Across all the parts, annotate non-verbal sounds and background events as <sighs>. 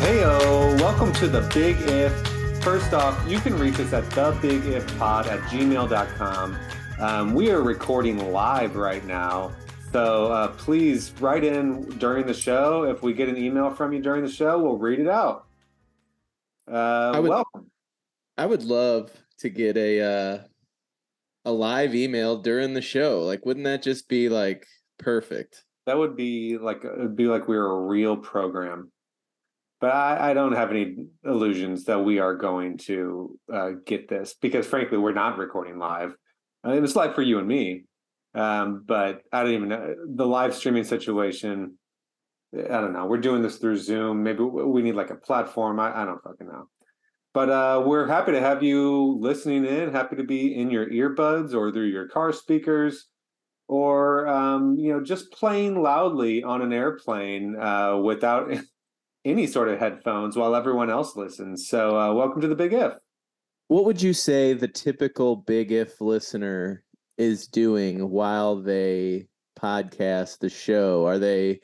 Heyo, welcome to the Big If. First off, you can reach us at thebigifpod at gmail.com. Um, we are recording live right now. So uh, please write in during the show. If we get an email from you during the show, we'll read it out. Uh, would- welcome. I would love to get a uh a live email during the show. Like wouldn't that just be like perfect? That would be like it'd be like we were a real program. But I, I don't have any illusions that we are going to uh, get this because, frankly, we're not recording live. I mean, it's live for you and me, um, but I don't even know the live streaming situation. I don't know. We're doing this through Zoom. Maybe we need like a platform. I, I don't fucking know. But uh, we're happy to have you listening in. Happy to be in your earbuds or through your car speakers or um, you know just playing loudly on an airplane uh, without <laughs> any sort of headphones while everyone else listens. So uh, welcome to the Big If. What would you say the typical big if listener is doing while they podcast the show? Are they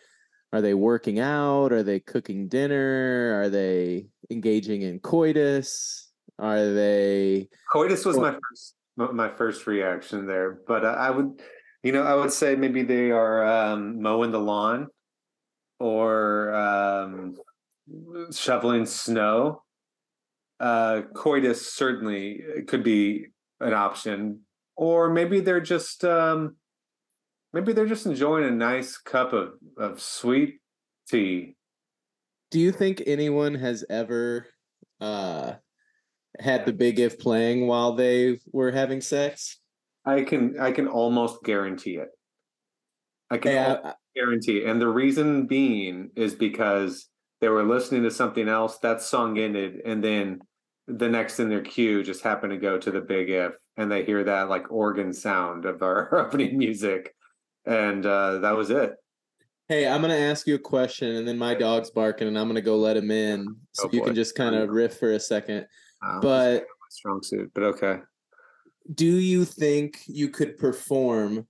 are they working out? Are they cooking dinner? Are they engaging in coitus? Are they Coitus was my first my first reaction there, but I would you know I would say maybe they are um, mowing the lawn or um, shoveling snow. Uh, coitus certainly could be an option, or maybe they're just um, maybe they're just enjoying a nice cup of of sweet tea. Do you think anyone has ever uh had the big if playing while they were having sex? I can I can almost guarantee it. I can Hey, I- guarantee it. And the reason being is because they were listening to something else, that song ended, and then the next in their queue just happened to go to the big if and they hear that like organ sound of our <laughs> opening music. And uh that was it. Hey, I'm gonna ask you a question, and then my dog's barking, and I'm gonna go let him in, so Oh, you boy. can just kind of riff for a second. Uh, But strong suit, but okay. do you think you could perform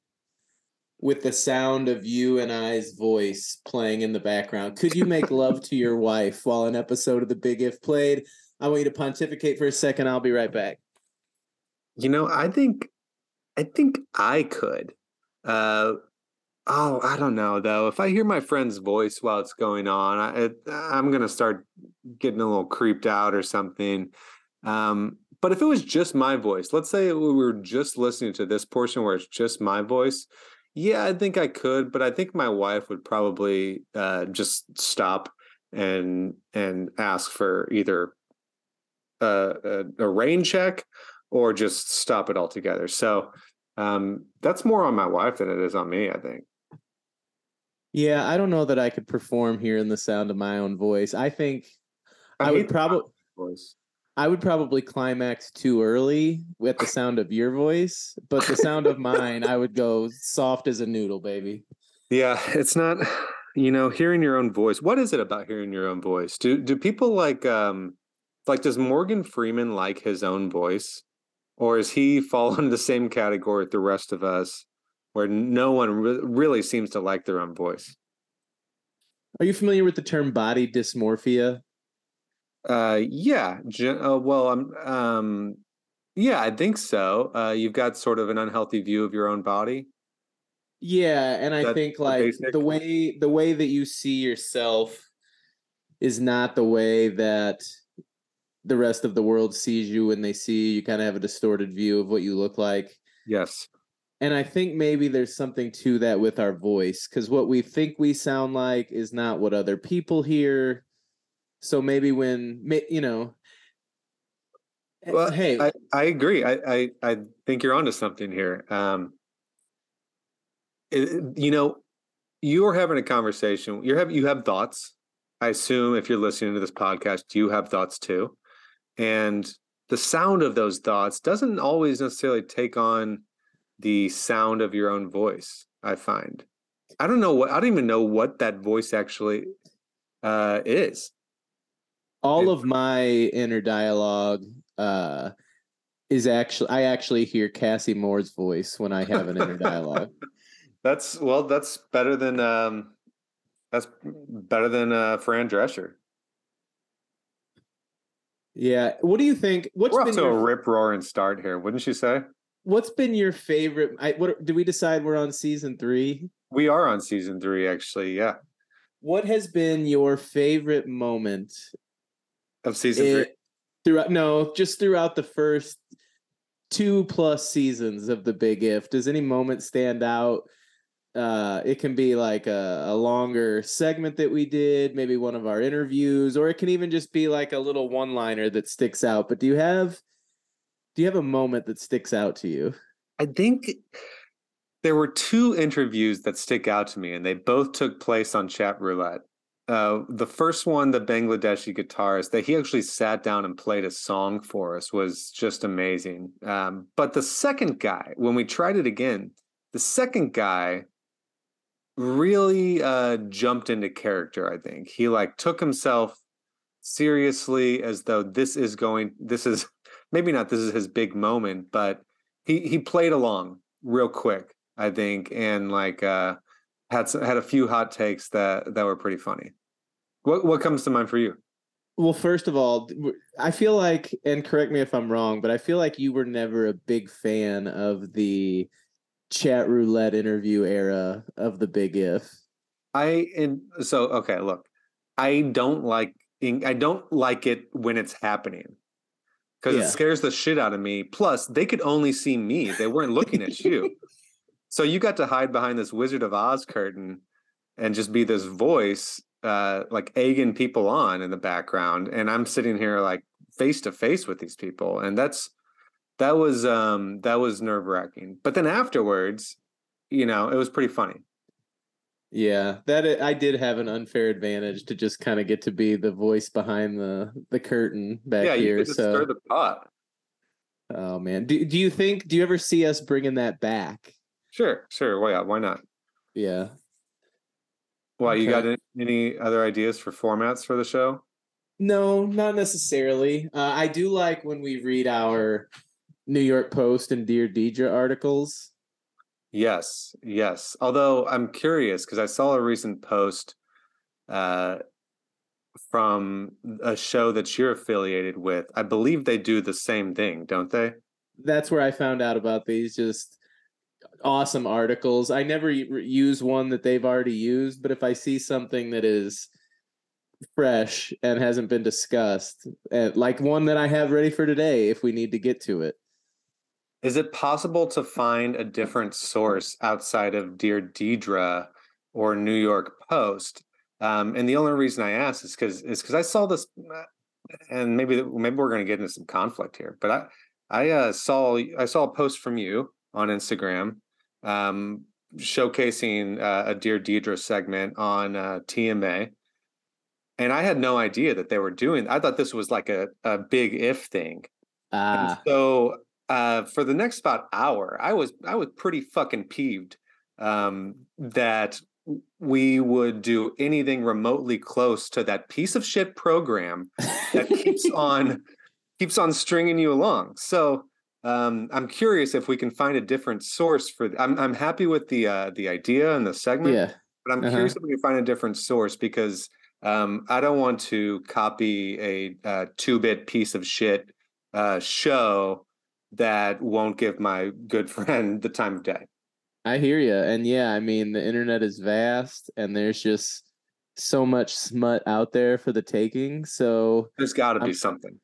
with the sound of you and I's voice playing in the background? Could you make love to your wife while an episode of The Big If played? I want you to pontificate for a second. I'll be right back. You know, I think I think I could. Uh oh, I don't know though. If I hear my friend's voice while it's going on, I I'm to start getting a little creeped out or something. Um but if it was just my voice, let's say we were just listening to this portion where it's just my voice, yeah, I think I could, but I think my wife would probably uh just stop and and ask for either a, a, a rain check or just stop it altogether. So um, that's more on my wife than it is on me. I think. Yeah, I don't know that I could perform here in the sound of my own voice. I think I, hate would probably voice. I would probably climax too early with the sound of your voice, but the sound of mine, I would go soft as a noodle, baby. Yeah, it's not. You know, hearing your own voice. What is it about hearing your own voice? Do do people like um like does Morgan Freeman like his own voice, or is he <laughs> fall into the same category with the rest of us, where no one re- really seems to like their own voice? Are you familiar with the term body dysmorphia? Uh, yeah. Uh, well, I'm. Um, yeah, I think so. Uh, you've got sort of an unhealthy view of your own body. Yeah, and I That's think like basic? the way the way that you see yourself is not the way that the rest of the world sees you when they see you. Kind of have a distorted view of what you look like. Yes. And I think maybe there's something to that with our voice because what we think we sound like is not what other people hear. So maybe when you know, eh, Well, hey, I, I agree. I, I I think you're onto something here. Um, it- you know, you're having a conversation. You have you have thoughts. I assume if you're listening to this podcast, you have thoughts too, and the sound of those thoughts doesn't always necessarily take on the sound of your own voice. I find. I don't know what I don't even know what that voice actually uh, is. all It- of my inner dialogue uh is actually I actually hear Cassie Moore's voice when I have an inner dialogue. <laughs> That's well, that's better than um that's better than uh Fran Drescher. Yeah. What do you think? What's We're off been to a your, rip roaring start here, wouldn't you say? what's been your favorite? I what did we decide we're on season three? We are on season three, actually. Yeah, What has been your favorite moment of season eh, three. throughout? No, just throughout the first two plus seasons of the Big If. Does any moment stand out? Uh, it can be like a, a longer segment that we did, maybe one of our interviews, or it can even just be like a little one liner that sticks out. But do you have do you have a moment that sticks out to you? I think there were two interviews that stick out to me, and they both took place on Chat Roulette. Uh, the first one, the Bangladeshi guitarist, that he actually sat down and played a song for us was just amazing. Um, but the second guy, when we tried it again, the second guy really uh, jumped into character. I think he like took himself seriously as though this is going. This is <laughs> maybe not. This is his big moment, but he he played along real quick. I think, and like uh, had s- had a few hot takes that that were pretty funny. What what comes to mind for you? Well, first of all, I feel like, and correct me if I'm wrong, but I feel like you were never a big fan of the chat roulette interview era of the Big If. I and so okay. Look, I don't like I don't like it when it's happening because Yeah. it scares the shit out of me. Plus, they could only see me; they weren't looking at you. <laughs> So you got to hide behind this Wizard of Oz curtain and just be this voice, uh, like egging people on in the background, and I'm sitting here like face to face with these people, and that's that was um that was nerve wracking. But then afterwards, you know, it was pretty funny. Yeah, that i- did have an unfair advantage to just kind of get to be the voice behind the the curtain back yeah, you here. So, stir the pot. oh man, do do you think? Do you ever see us bringing that back? Sure, sure. Yeah, why not? Yeah. Why you got any, any other ideas for formats for the show? No, not necessarily. Uh, I do like when we read our New York Post and Dear Deidre articles. Yes, yes. Although I'm curious because I saw a recent post uh, from a show that you're affiliated with. I believe they do the same thing, don't they? That's where I found out about these just awesome articles. I never use one that they've already used, but if I see something that is fresh and hasn't been discussed, and like one that I have ready for today, if we need to get to it. Is it possible to find a different source outside of Dear Deidre or New York Post? Um, and the only reason I ask is because is because I saw this, uh, and maybe maybe we're going to get into some conflict here. But I I uh, saw I saw a post from you on Instagram um, showcasing uh, a Dear Deidre segment on uh, TMA, and I had no idea that they were doing. I thought this was like a a big if thing. And Ah, so uh, for the next about hour, I was I was pretty fucking peeved um, that we would do anything remotely close to that piece of shit program that keeps <laughs> on keeps on stringing you along. So um, I'm curious if we can find a different source for. I'm I'm happy with the uh, the idea and the segment, yeah. but I'm Uh-huh. curious if we can find a different source because um, I don't want to copy a, uh two bit piece of shit uh, show that won't give my good <laughs> friend the time of day. I hear you. And yeah, I mean, the internet is vast and there's just so much smut out there for the taking. So, There's got to be something.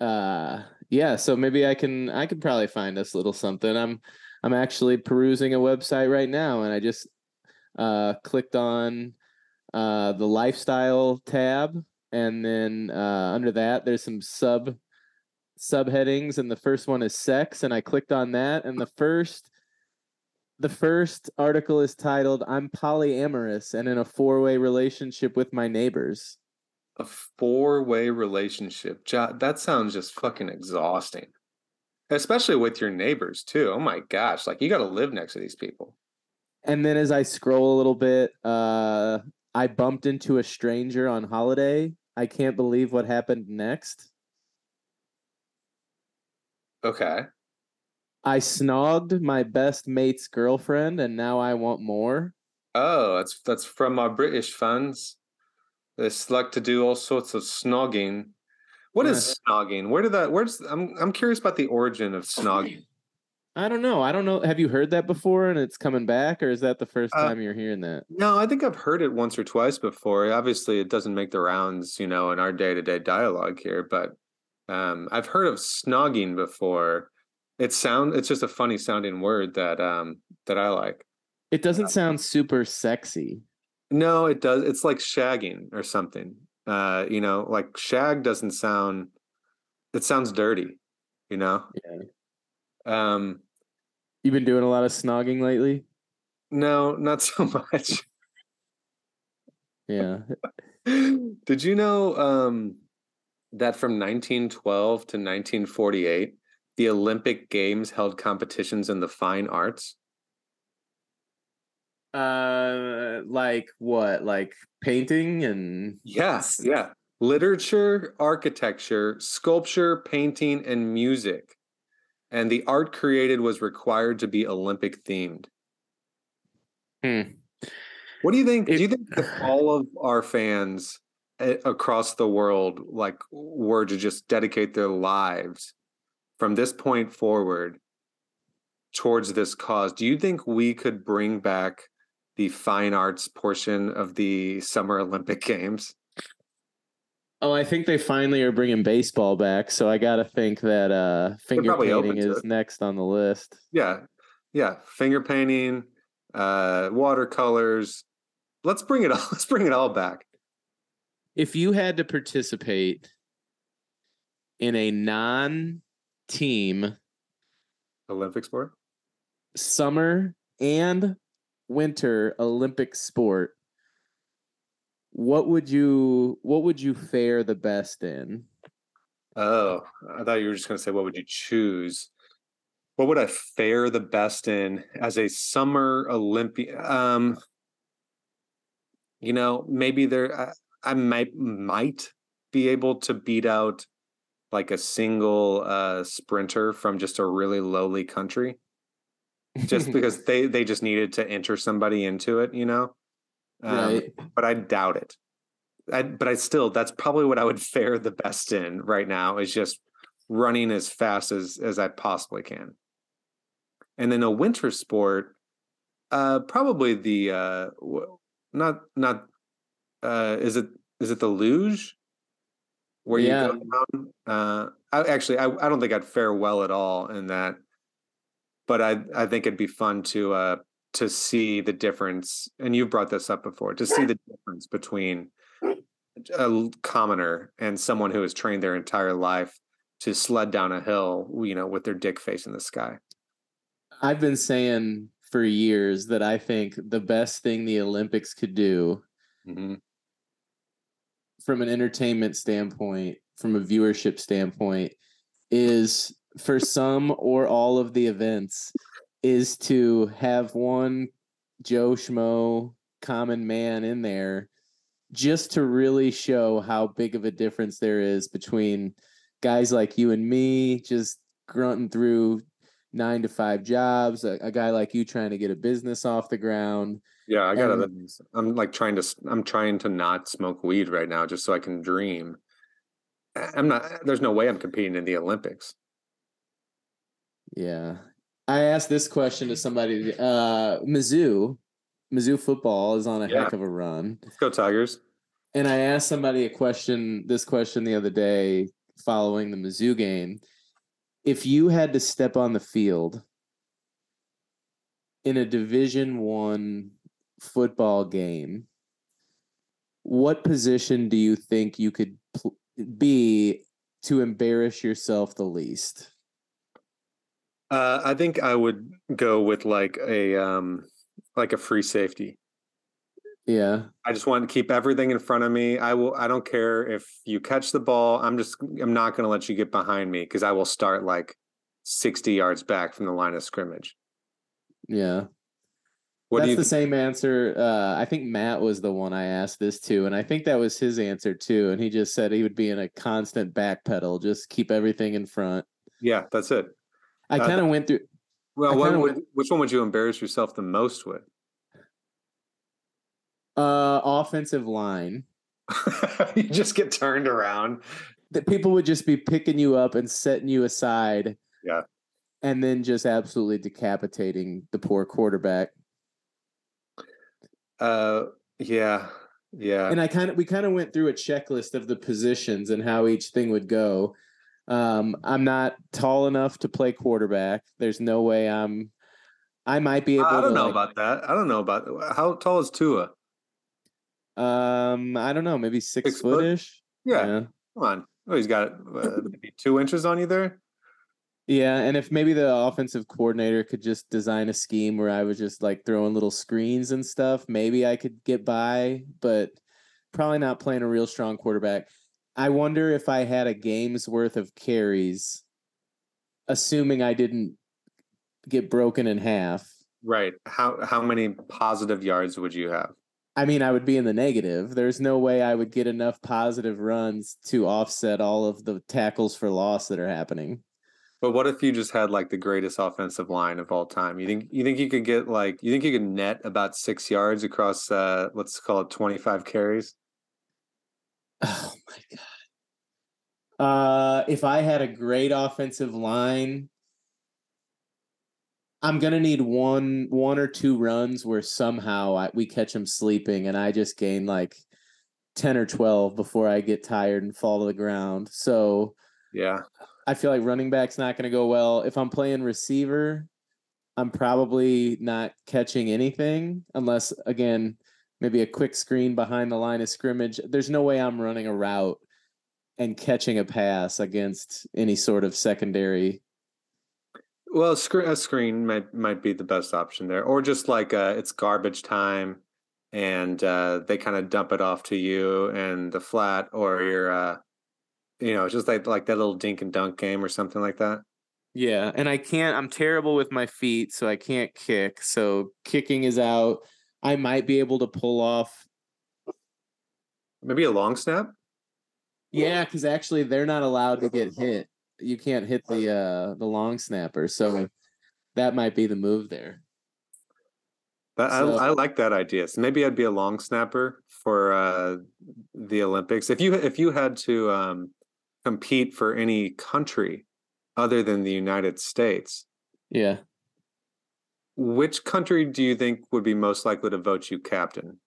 uh yeah, so maybe I can I can probably find us little something. I'm I'm actually perusing a website right now and I just uh clicked on uh the lifestyle tab and then uh under that there's some sub subheadings and the first one is sex and I clicked on that and the first the first article is titled I'm polyamorous and in a four-way relationship with my neighbors. A four way relationship. That sounds just fucking exhausting. Especially with your neighbors too. Oh my gosh. Like you got to live next to these people. And then as I scroll a little bit, uh I bumped into a stranger on holiday. I can't believe what happened next. Okay. I snogged my best mate's girlfriend and now I want more. Oh, that's that's from our British fans. They like to do all sorts of snogging. What is snogging? Where did that? Where's I'm I'm curious about the origin of snogging. I don't know. I don't know. Have you heard that before and it's coming back, or is that the first Uh, time you're hearing that? No, I think I've heard it once or twice before. Obviously, it doesn't make the rounds, you know, in our day to day dialogue here, but um, I've heard of snogging before. It sound it's just a funny sounding word that um that I like. It doesn't sound super sexy. No, it does. It's like shagging or something. Uh, you know, like shag doesn't sound. It sounds dirty. You know. Yeah. Um. You've been doing a lot of snogging lately? No, not <laughs> so much. Yeah. <laughs> Did you know um, that from 1912 to 1948, the Olympic Games held competitions in the fine arts? Uh like what? Like painting and Yes, yeah. Literature, architecture, sculpture, painting, and music. And the art created was required to be Olympic themed. Hmm. What do you think? It- do you think all of our fans across the world like were to just dedicate their lives from this point forward towards this cause, do you think we could bring back the fine arts portion of the Summer Olympic Games? Oh, I think they finally are bringing baseball back, so I got to think that uh finger painting is next on the list. Yeah. Yeah. Finger painting, uh, watercolors. Let's bring it all. <laughs> Let's bring it all back. If you had to participate in a non-team Olympic sport. summer and winter Olympic sport, what would you what would you fare the best in? Oh, I thought you were just going to say, what would you choose? What would I fare the best in as a summer Olympian? Um, you know, maybe there, I, might might be able to beat out like a single uh, sprinter from just a really lowly country, just <laughs> because they they just needed to enter somebody into it, you know. Um, right. but I doubt it. I, but I still, that's probably what I would <laughs> fare the best in right now is just running as fast as as I possibly can. And then a winter sport, uh, probably the uh, not not uh, is it is it the luge where you go down? Uh, I, actually, I, I don't think I'd fare well at all in that, but I I think it'd be fun to uh to see the difference. And you've brought this up before to see <laughs> the difference between a commoner and someone who has trained their entire life to sled down a hill, you know, with their dick facing the sky. I've been saying for years that I think the best thing the Olympics could do hmm from an entertainment standpoint, from a viewership standpoint, is for some or all of the events, is to have one Joe Schmo common man in there just to really show how big of a difference there is between guys like you and me just grunting through nine to five jobs, a, a guy like you trying to get a business off the ground. Yeah, I got to I'm like trying to. I'm trying to not smoke weed right now, just so I can dream. I'm not. There's no way I'm competing in the Olympics. Yeah. I asked this question to somebody. Uh, Mizzou, Mizzou football is on a Yeah. heck of a run. Let's go Tigers. And I asked somebody a question, this question the other day following the Mizzou game. If you had to step on the field in a Division One football game, what position do you think you could pl- be to embarrass yourself the least? Uh, I think I would go with like a um like a free safety. Yeah. I just want to keep everything in front of me. I will. I don't care if you catch the ball. I'm just. I'm not going to let you get behind me because I will start like sixty yards back from the line of scrimmage. Yeah. What That's the same answer. Uh, I think Matt was the one I asked this to, and I think that was his answer too. And he just said he would be in a constant back pedal, just keep everything in front. Yeah, that's it. I Uh, kind of went through. Well, kinda which one would you embarrass yourself the most with? Uh, offensive line. <laughs> you just get turned around. That people would just be picking you up and setting you aside. Yeah. And then just absolutely decapitating the poor quarterback. Uh, yeah, yeah. and I kind of we kind of went through a checklist of the positions and how each thing would go. Um, I'm not tall enough to play quarterback. There's no way I'm. I might be able. To I don't to, know like, about that. I don't know about how tall is Tua? Um, I don't know, maybe six, Six foot? footish. Yeah, yeah, come on. Oh, he's got uh, <laughs> maybe two inches on you there. Yeah, And if maybe the offensive coordinator could just design a scheme where I was just like throwing little screens and stuff, maybe I could get by. But probably not playing a real strong quarterback. I wonder if I had a game's worth of carries, assuming I didn't get broken in half. Right. How how many positive yards would you have? I mean, I would be in the negative. There's no way I would get enough positive runs to offset all of the tackles for loss that are happening. But what if you just had like the greatest offensive line of all time? You think you think you could get like you think you could net about six yards across uh let's call it twenty five carries? <sighs> Oh my god. Uh if I had a great offensive line, I'm gonna need one one or two runs where somehow I, we catch him sleeping and I just gain like ten or twelve before I get tired and fall to the ground. So Yeah. I feel like running back's not going to go well. If I'm playing receiver, I'm probably not catching anything unless, again, maybe a quick screen behind the line of scrimmage. There's no way I'm running a route and catching a pass against any sort of secondary. Well, a screen might might be the best option there, or just like uh, it's garbage time, and uh, they kind of dump it off to you and the flat, or you're, uh, you know, just like like that little dink and dunk game or something like that. Yeah, and I can't. I'm terrible with my feet, so I can't kick. So kicking is out. I might be able to pull off. Maybe a long snap. Yeah, because actually they're not allowed to get hit. You can't hit the uh the long snapper, so that might be the move there. That, So- I, I like that idea. So maybe I'd be a long snapper for uh, the Olympics. If you if you had to um, compete for any country other than the United States, Yeah. which country do you think would be most likely to vote you captain?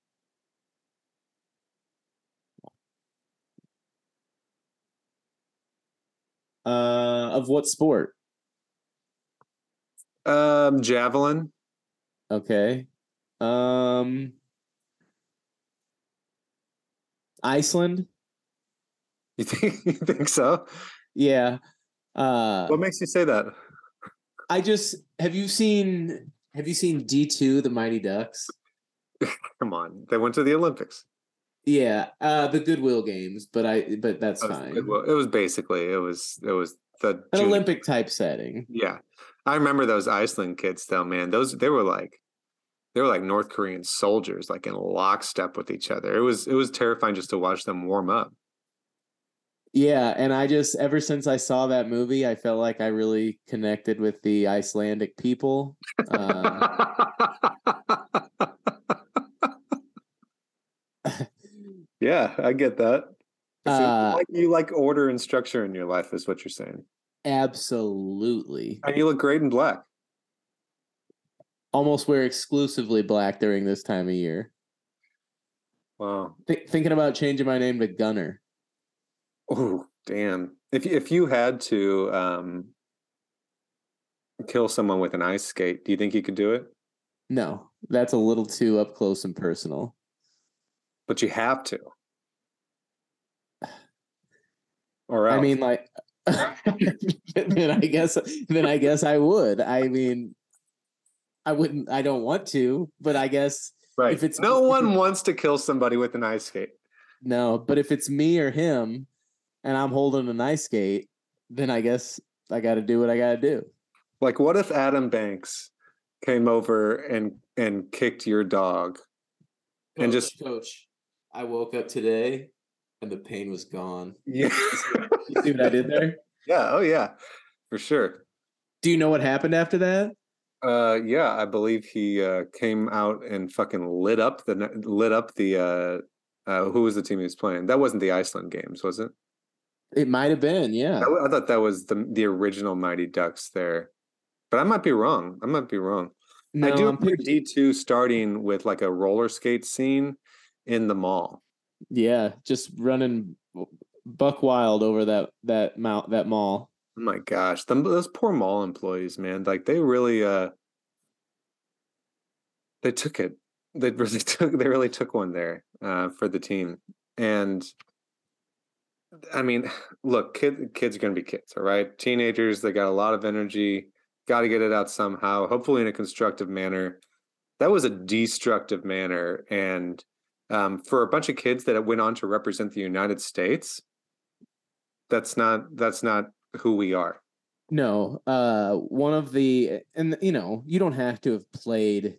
Uh of what sport? Um, javelin. Okay. Um Iceland? You think <laughs> you think so? Yeah. Uh What makes you say that? I just have you seen have you seen D2 the Mighty Ducks? <laughs> Come on, they went to the Olympics. Yeah, uh the Goodwill games, but I but that's fine. it it was basically it was it was the An Olympic type setting. Yeah, I remember those Iceland kids though, man. Those they were like they were like North Korean soldiers, like in lockstep with each other. It was it was terrifying just to watch them warm up. Yeah, and I just ever since I saw that movie, I felt like I really connected with the Icelandic people. Um, <laughs> yeah, I get that. Uh, like you like order and structure in your life, is what you're saying, absolutely. and you look great in black. Almost wear exclusively black during this time of year. Wow. Th- thinking about changing my name to Gunnar. Oh, damn. If you- if you had to um kill someone with an ice skate, do you think you could do it? No, that's a little too up close and personal. But you have to. Or else. I mean, like, <laughs> then I guess, then I guess I would. I mean, I wouldn't. I don't want to, but I guess right. if it's- no one wants to kill somebody with an ice skate. no. But if it's me or him, and I'm holding an ice skate, then I guess I got to do what I got to do. Like, what if Adam Banks came over and and kicked your dog. Coach, And just- coach, I woke up today and the pain was gone. Yeah. You see what I did there? <laughs> yeah. Oh yeah. For sure. Do you know what happened after that? Uh yeah, I believe he uh came out and fucking lit up the lit up the uh uh who was the team he was playing? That wasn't the Iceland games, was it? It might have been, yeah. I, I thought that was the the original Mighty Ducks there. But I might be wrong. I might be wrong. No, I do I'm remember D two starting with like a roller skate scene in the mall. yeah, just running buck wild over that that mount that mall. Oh my gosh, them those poor mall employees, man. Like they really uh they took it. They <laughs> really took they really took one there uh for the team. And I mean, look, kid, kids are gonna be kids, all right? Teenagers, they got a lot of energy, gotta get it out somehow, hopefully in a constructive manner. That was a destructive manner. And um, for a bunch of kids that went on to represent the United States, that's not that's not who we are. No, uh, one of the and you know you don't have to have played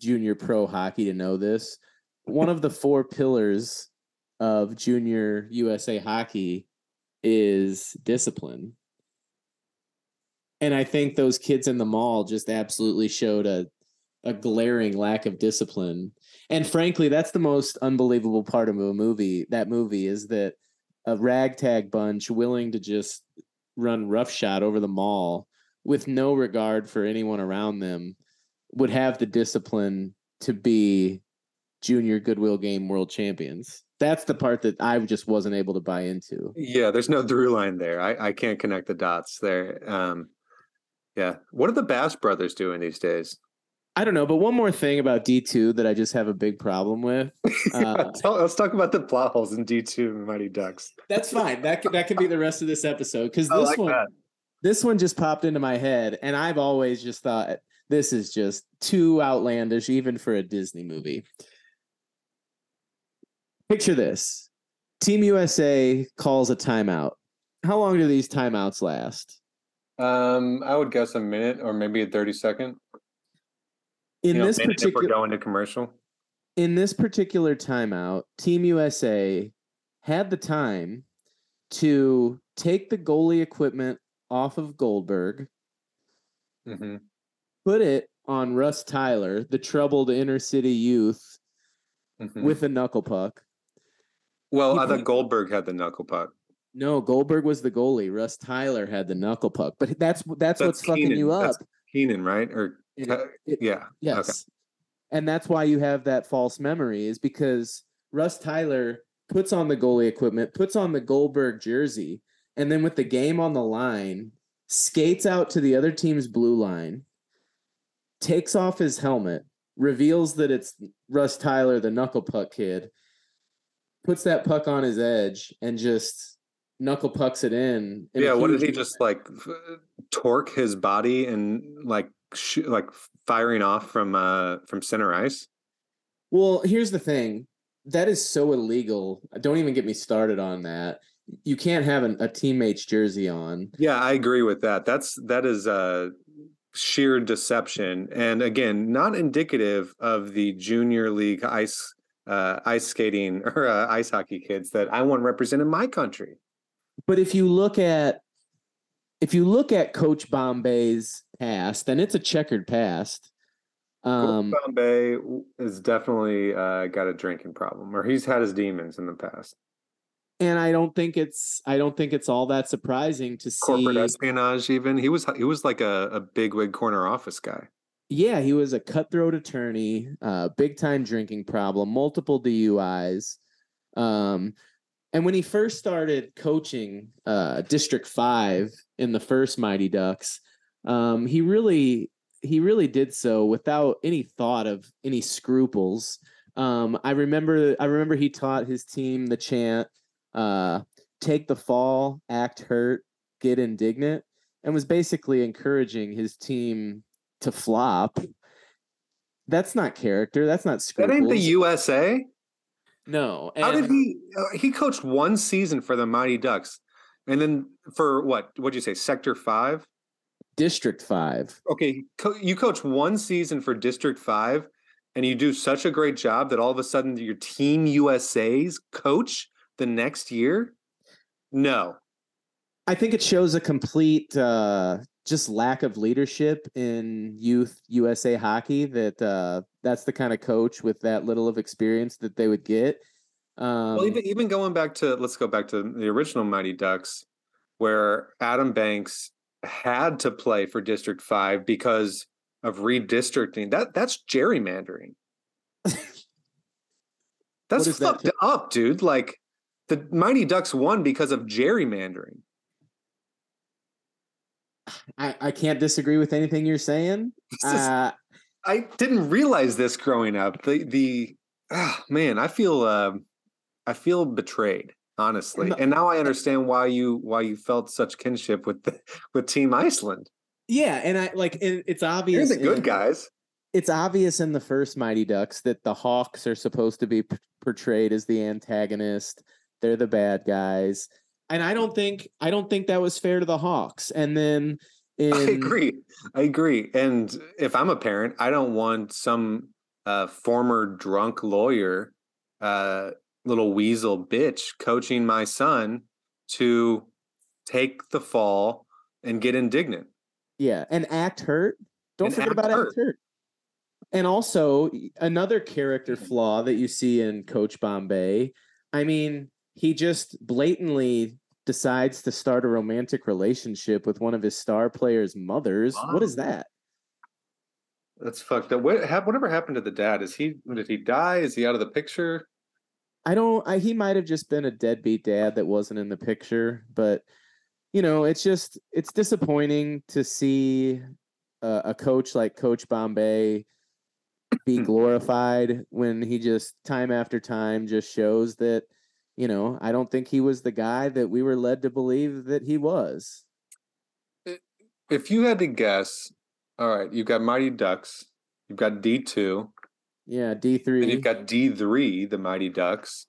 junior pro hockey to know this. One of the four pillars of junior USA hockey is discipline, and I think those kids in the mall just absolutely showed a a glaring lack of discipline. And frankly, that's the most unbelievable part of a movie. That movie is that a ragtag bunch willing to just run roughshod over the mall with no regard for anyone around them would have the discipline to be junior goodwill game world champions that's the part that i just wasn't able to buy into Yeah, there's no through line there. I, I can't connect the dots there. Um, yeah. What are the Bash Brothers doing these days? i don't know but one more thing about d2 that i just have a big problem with <laughs> Uh, Tell- let's talk about the plot holes in D2 and Mighty Ducks. that's fine that could, that could be the rest of this episode because this like one that. this one just popped into my head and i've always just thought this is just too outlandish even for a disney movie picture this. Team usa calls a timeout. How long do these timeouts last? Um, I would guess a minute or maybe a 30 second. in You know, this minute if we're particular going to commercial. in this particular timeout team usa had the time to take the goalie equipment off of goldberg hmm put it on russ tyler the troubled inner city youth hmm with a knuckle puck well, he I thought Goldberg had the knuckle puck. No, Goldberg was the goalie. Russ Tyler had the knuckle puck, but that's that's, That's what's fucking you up. That's Kenan, right? Or It- it- yeah. yes, and that's why you have that false memory is because Russ Tyler puts on the goalie equipment, puts on the Goldberg jersey, and then with the game on the line, skates out to the other team's blue line, takes off his helmet, reveals that it's Russ Tyler, the knuckle puck kid, puts that puck on his edge, and just knuckle pucks it in. yeah. What did he just like torque his body and like sh- like firing off from uh from center ice? Well, here's the thing. That is so illegal. Don't even get me started on that. You can't have an, a teammate's jersey on. Yeah, I agree with that. That's that is uh sheer deception and again not indicative of the junior league ice uh ice skating <laughs> or uh, ice hockey kids that I want represented my country. But if you look at if you look at Coach Bombay's past, and it's a checkered past. Um, Bombay has definitely uh, got a drinking problem, or he's had his demons in the past. and I don't think it's I don't think it's all that surprising to see. Corporate espionage, even he was he was like a, a big wig corner office guy. Yeah, he was a cutthroat attorney, uh, big time drinking problem, multiple DUIs. Um, and when he first started coaching uh, District Five in the first Mighty Ducks, um, he really he really did so without any thought of any scruples. Um, I remember I remember he taught his team the chant, uh, "Take the fall, act hurt, get indignant," and was basically encouraging his team to flop. That's not character. That's not That scruples. ain't the USA. no. How did he? Uh, he coached one season for the Mighty Ducks, and then for what? What'd you say? Sector Five. District Five. Okay, co- you coach one season for District Five, and you do such a great job that all of a sudden your Team USA's coach the next year. No, I think it shows a complete uh, just lack of leadership in youth USA hockey. That uh, that's the kind of coach with that little of experience that they would get. Um, well, even even going back to let's go back to the original Mighty Ducks, where Adam Banks had to play for District Five because of redistricting. That that's gerrymandering. <laughs> that's is that fucked up, dude. Like the Mighty Ducks won because of gerrymandering. I, I can't disagree with anything you're saying. Uh, I didn't realize this growing up. The the ah, man, I feel um I feel betrayed, honestly. No. And now I understand why you why you felt such kinship with the, with Team Iceland. yeah, and I like it, it's obvious. the good in- guys. It's obvious in the first Mighty Ducks that the Hawks are supposed to be p- portrayed as the antagonist. They're the bad guys, and I don't think I don't think that was fair to the Hawks. And then <laughs> in I agree. I agree. And if I'm a parent, I don't want some uh, former drunk lawyer, uh, little weasel bitch, coaching my son to take the fall and get indignant. Yeah, and act hurt. Don't And forget act about hurt. act hurt. And also another character flaw that you see in Coach Bombay. I mean, he just blatantly decides to start a romantic relationship with one of his star players' mothers. What is that? That's fucked up. What hap- whatever happened to the dad? Is he did he die? Is he out of the picture? I don't. I, he might have just been a deadbeat dad that wasn't in the picture, but you know, it's just it's disappointing to see uh, a coach like Coach Bombay be <clears throat> glorified when he just time after time just shows that you know I don't think he was the guy that we were led to believe that he was. If you had to guess, all right, you've got Mighty Ducks, you've got D two, Yeah, D3. and you've got D three, the Mighty Ducks.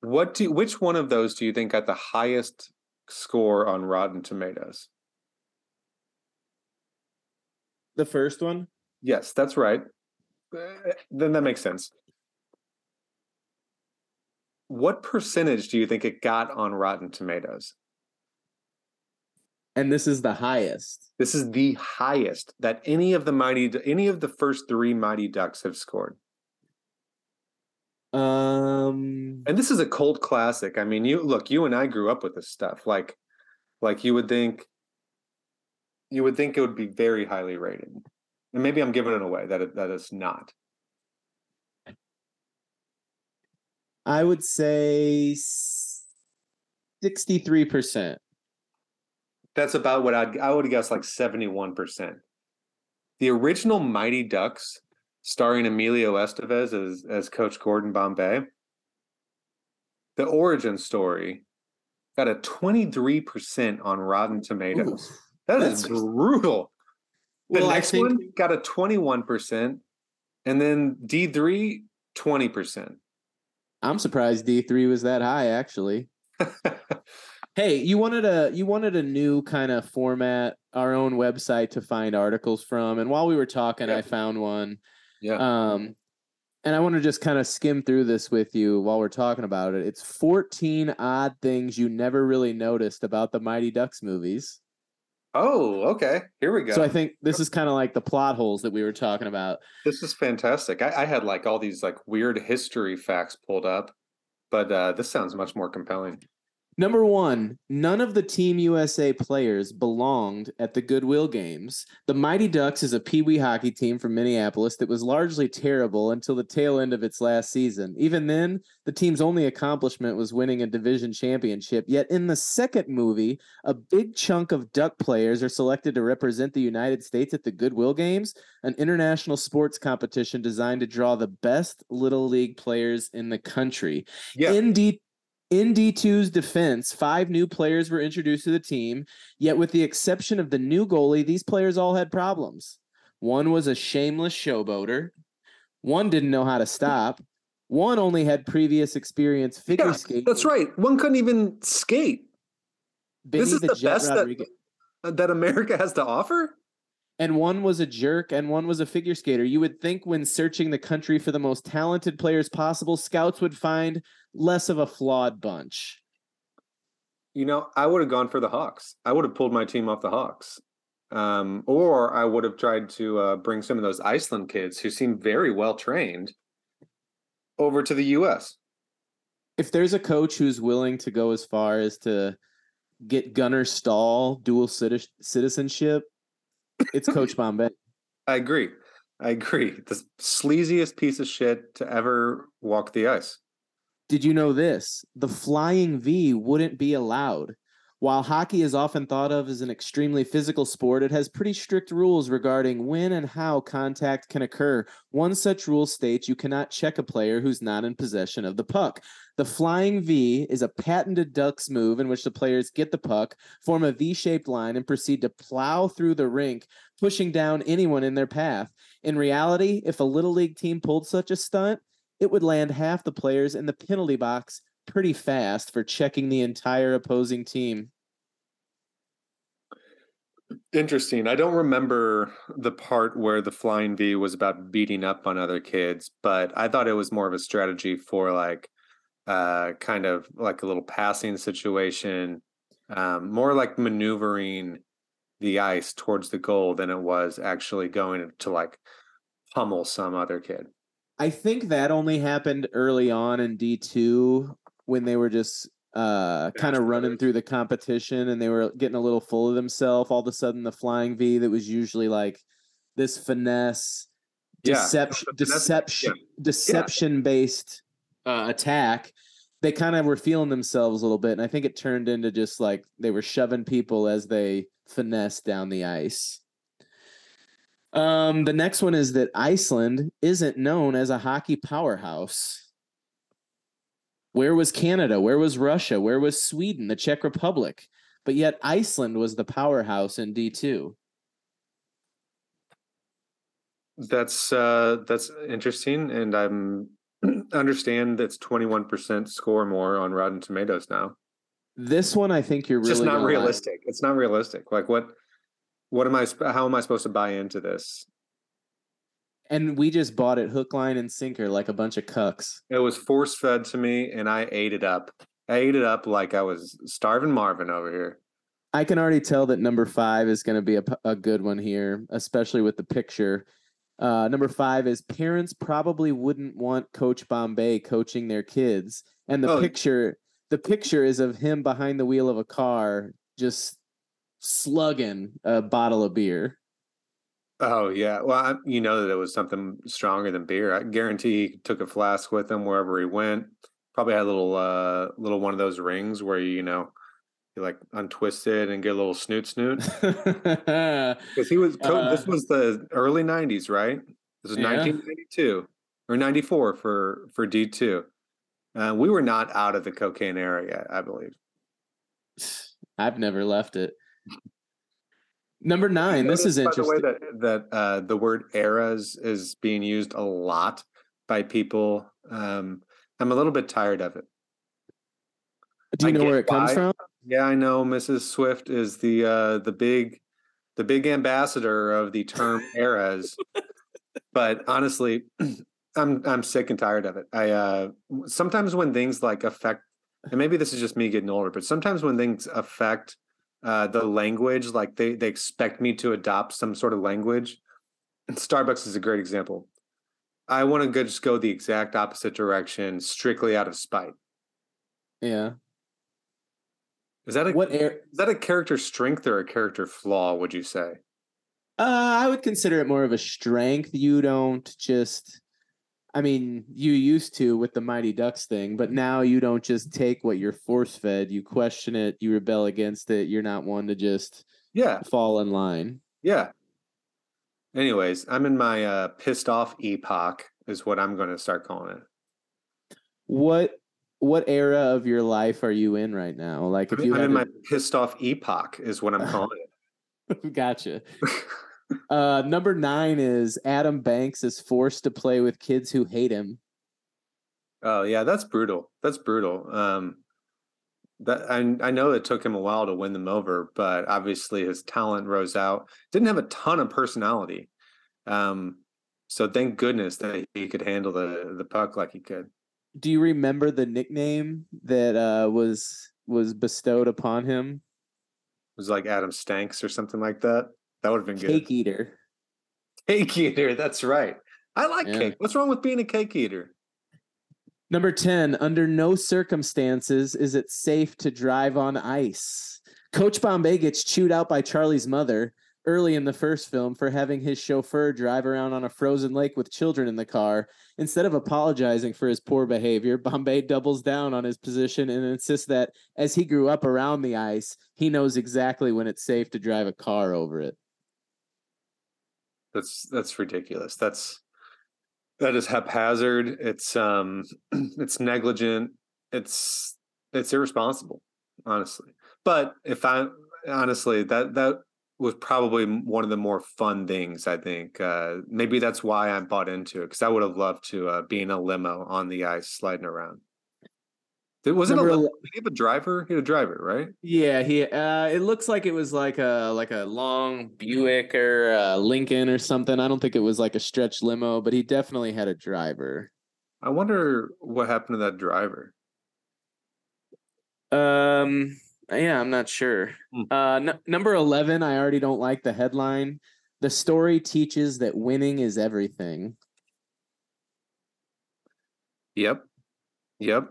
What do which one of those do you think got the highest score on Rotten Tomatoes? The first one. Yes, that's right. Uh, Then that makes sense. What percentage do you think it got on Rotten Tomatoes? And this is the highest. This is the highest that any of the mighty, any of the first three Mighty Ducks have scored, Um, and this is a cult classic. I mean, you look, you and I grew up with this stuff. Like, like you would think, you would think it would be very highly rated, and maybe I'm giving it away that it, that it's not. I would say sixty-three percent. That's about what I'd, I would guess, like seventy-one percent. The original Mighty Ducks, starring Emilio Estevez as as Coach Gordon Bombay, the origin story got a twenty-three percent on Rotten Tomatoes. That is brutal. The Well, next think- one got a twenty-one percent, and then D 3 20 percent. I'm surprised D three was that high. Actually, <laughs> hey, you wanted a you wanted a new kind of format, our own website to find articles from, and while we were talking, Yeah. I found one. yeah. Um, and I want to just kind of skim through this with you while we're talking about it. It's 14 odd things you never really noticed about the Mighty Ducks movies. Oh, okay. Here we go. So I think this is kind of like the plot holes that we were talking about. This is fantastic. I, I had like all these like weird history facts pulled up, but uh, this sounds much more compelling. Number one, none of the Team USA players belonged at the Goodwill Games. The Mighty Ducks is a Pee Wee hockey team from Minneapolis that was largely terrible until the tail end of its last season. Even then, the team's only accomplishment was winning a division championship. Yet in the second movie, a big chunk of Duck players are selected to represent the United States at the Goodwill Games, an international sports competition designed to draw the best Little League players in the country. Yeah. In D in D2's defense, five new players were introduced to the team, yet with the exception of the new goalie, these players all had problems. One was a shameless showboater. One didn't know how to stop. One only had previous experience figure Yeah, skating. That's right. One couldn't even skate. Benny this is the the best that- that America has to offer? And one was a jerk and one was a figure skater. You would think when searching the country for the most talented players possible, scouts would find less of a flawed bunch. You know, I would have gone for the Hawks. I would have pulled my team off the Hawks. Um, or I would have tried to uh, bring some of those Iceland kids who seem very well trained over to the US. If there's a coach who's willing to go as far as to get Gunnar Stahl dual citizenship, it's Coach <laughs> Bombay. I agree. I agree. The sleaziest piece of shit to ever walk the ice. Did you know this? The flying V wouldn't be allowed. While hockey is often thought of as an extremely physical sport, it has pretty strict rules regarding when and how contact can occur. One such rule states you cannot check a player who's not in possession of the puck. The flying V is a patented Ducks move in which the players get the puck, form a V shaped line, and proceed to plow through the rink, pushing down anyone in their path. In reality, if a Little League team pulled such a stunt, it would land half the players in the penalty box pretty fast for checking the entire opposing team. Interesting. I don't remember the part where the flying V was about beating up on other kids, but I thought it was more of a strategy for like uh kind of like a little passing situation, um, more like maneuvering the ice towards the goal than it was actually going to like pummel some other kid. I think that only happened early on in D2 when they were just uh, kind of running through the competition and they were getting a little full of themselves. All of a sudden, the flying V that was usually like this finesse, deception, yeah. deception, yeah. deception based uh, attack. They kind of were feeling themselves a little bit, and I think it turned into just like they were shoving people as they finesse down the ice. Um, the next one is that Iceland isn't known as a hockey powerhouse. Where was Canada? Where was Russia? Where was Sweden, the Czech Republic? But yet Iceland was the powerhouse in D2. That's uh that's interesting and I'm <clears throat> understand that's 21% score more on Rotten Tomatoes now. This one I think you're really just not realistic. Like. It's not realistic. Like what what am I how am I supposed to buy into this? And we just bought it hook, line, and sinker like a bunch of cucks. It was force fed to me, and I ate it up. I ate it up like I was starving Marvin over here. I can already tell that number five is going to be a, a good one here, especially with the picture. Uh, number five is parents probably wouldn't want Coach Bombay coaching their kids, and the oh. picture the picture is of him behind the wheel of a car, just slugging a bottle of beer. Oh yeah, well, I, you know that it was something stronger than beer. I guarantee he took a flask with him wherever he went. Probably had a little, uh, little one of those rings where you, you know, you like untwist it and get a little snoot snoot. <laughs> Because he was, uh, this was the early '90s, right? This is yeah. 1992 or '94 for for D two. Uh, we were not out of the cocaine era yet, I believe. <sighs> I've never left it. Number nine. This is interesting. By the way, that that uh, the word eras is being used a lot by people. Um, I'm a little bit tired of it. Do you I know where it comes from? Yeah, I know. Mrs. Swift is the uh, the big the big ambassador of the term <laughs> eras. but honestly, <clears throat> I'm I'm sick and tired of it. I uh, sometimes when things like affect, and maybe this is just me getting older, but sometimes when things affect uh, the language, like they they expect me to adopt some sort of language. And Starbucks is a great example. I want to go, just go the exact opposite direction, strictly out of spite. Yeah. Is that a what air, is that a character strength or a character flaw? Would you say? Uh, I would consider it more of a strength. You don't just I mean, you used to with the Mighty Ducks thing, but now you don't just take what you're force fed. You question it. You rebel against it. You're not one to just yeah fall in line. Yeah. Anyways, I'm in my uh, pissed off epoch, is what I'm going to start calling it. What what era of your life are you in right now? Like, if you I'm in to... my pissed off epoch, is what I'm <laughs> calling it. gotcha. <laughs> Uh, number nine is Adam Banks is forced to play with kids who hate him. Oh yeah, that's brutal. That's brutal. Um, that I, I know it took him a while to win them over, but obviously his talent rose out. Didn't have a ton of personality. Um, so thank goodness that he could handle the the puck like he could. Do you remember the nickname that uh, was was bestowed upon him? It was like Adam Stanks or something like that. That would have been Cake good. eater. Cake eater. That's right. I like Yeah. cake. What's wrong with being a cake eater? Number 10, under no circumstances is it safe to drive on ice. Coach Bombay gets chewed out by Charlie's mother early in the first film for having his chauffeur drive around on a frozen lake with children in the car. Instead of apologizing for his poor behavior, Bombay doubles down on his position and insists that as he grew up around the ice, he knows exactly when it's safe to drive a car over it. That's that's ridiculous. That's that is haphazard. It's um <clears throat> it's negligent. It's it's irresponsible, honestly. But if I honestly that that was probably one of the more fun things. I think uh, maybe that's why I bought into it because I would have loved to uh, be in a limo on the ice sliding around. Did, was it a Did he have a driver? He had a driver, right? Yeah, he. Uh, it looks like it was like a like a long Buick or uh, Lincoln or something. I don't think it was like a stretch limo, but he definitely had a driver. I wonder what happened to that driver. Um. Yeah, I'm not sure. Hmm. Uh, n- number eleven. I already don't like the headline. The story teaches that winning is everything. Yep. Yep.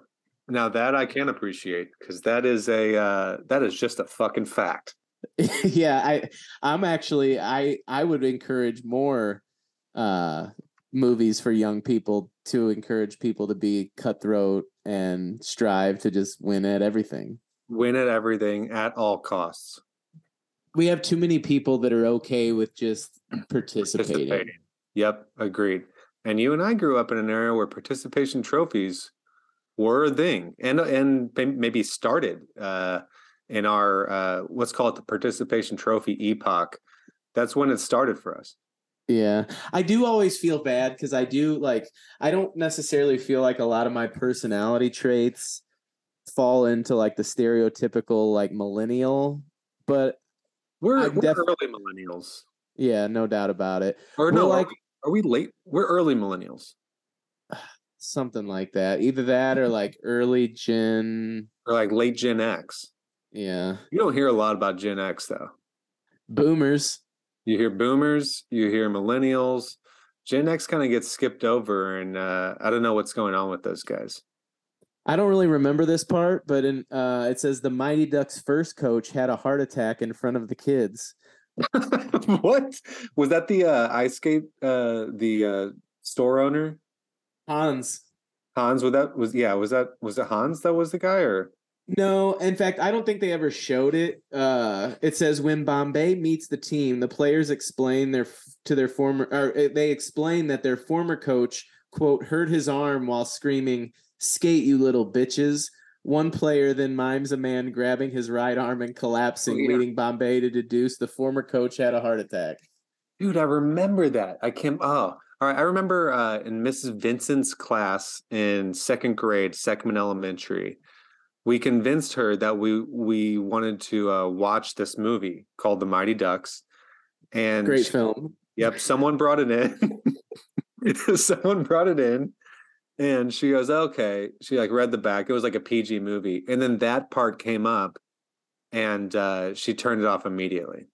Now that I can appreciate because that is a uh that is just a fucking fact. <laughs> yeah, I I'm actually I I would encourage more uh movies for young people to encourage people to be cutthroat and strive to just win at everything. Win at everything at all costs. We have too many people that are okay with just <clears throat> participating. Participating. Yep, agreed. And you and I grew up in an era where participation trophies were a thing and and maybe started uh in our uh let's call it the participation trophy epoch. That's when it started for us. Yeah. I do always feel bad because I do like I don't necessarily feel like a lot of my personality traits fall into like the stereotypical like millennial, but We're, we're def- early millennials. yeah, no doubt about it. Or We're no, like- are, we, are we late? We're early millennials. Something like that. Either that or like early gen. Or like late Gen X. Yeah. You don't hear a lot about Gen X though. Boomers. You hear boomers, you hear millennials. Gen X kind of gets skipped over, and uh, I don't know what's going on with those guys. I don't really remember this part, but in uh it says the Mighty Ducks first coach had a heart attack in front of the kids. <laughs> what was that? The uh, ice skate, uh, the uh, store owner Hans. Hans. Was that was yeah? Was that was it Hans that was the guy or No, in fact, I don't think they ever showed it. Uh, it says when Bombay meets the team, the players explain their to their former, or uh, they explain that their former coach quote hurt his arm while screaming "Skate, you little bitches!" One player then mimes a man grabbing his right arm and collapsing, Oh, yeah. leading Bombay to deduce the former coach had a heart attack. Dude, I remember that. I can't. Oh, all right. I remember uh, in Mrs. Vincent's class in second grade, Seckman Elementary, we convinced her that we we wanted to uh, watch this movie called The Mighty Ducks. And Great film. Yep, someone brought it in. <laughs> someone brought it in, and she goes, "Okay." She like read the back. It was like a PG movie, and then that part came up, and uh, she turned it off immediately.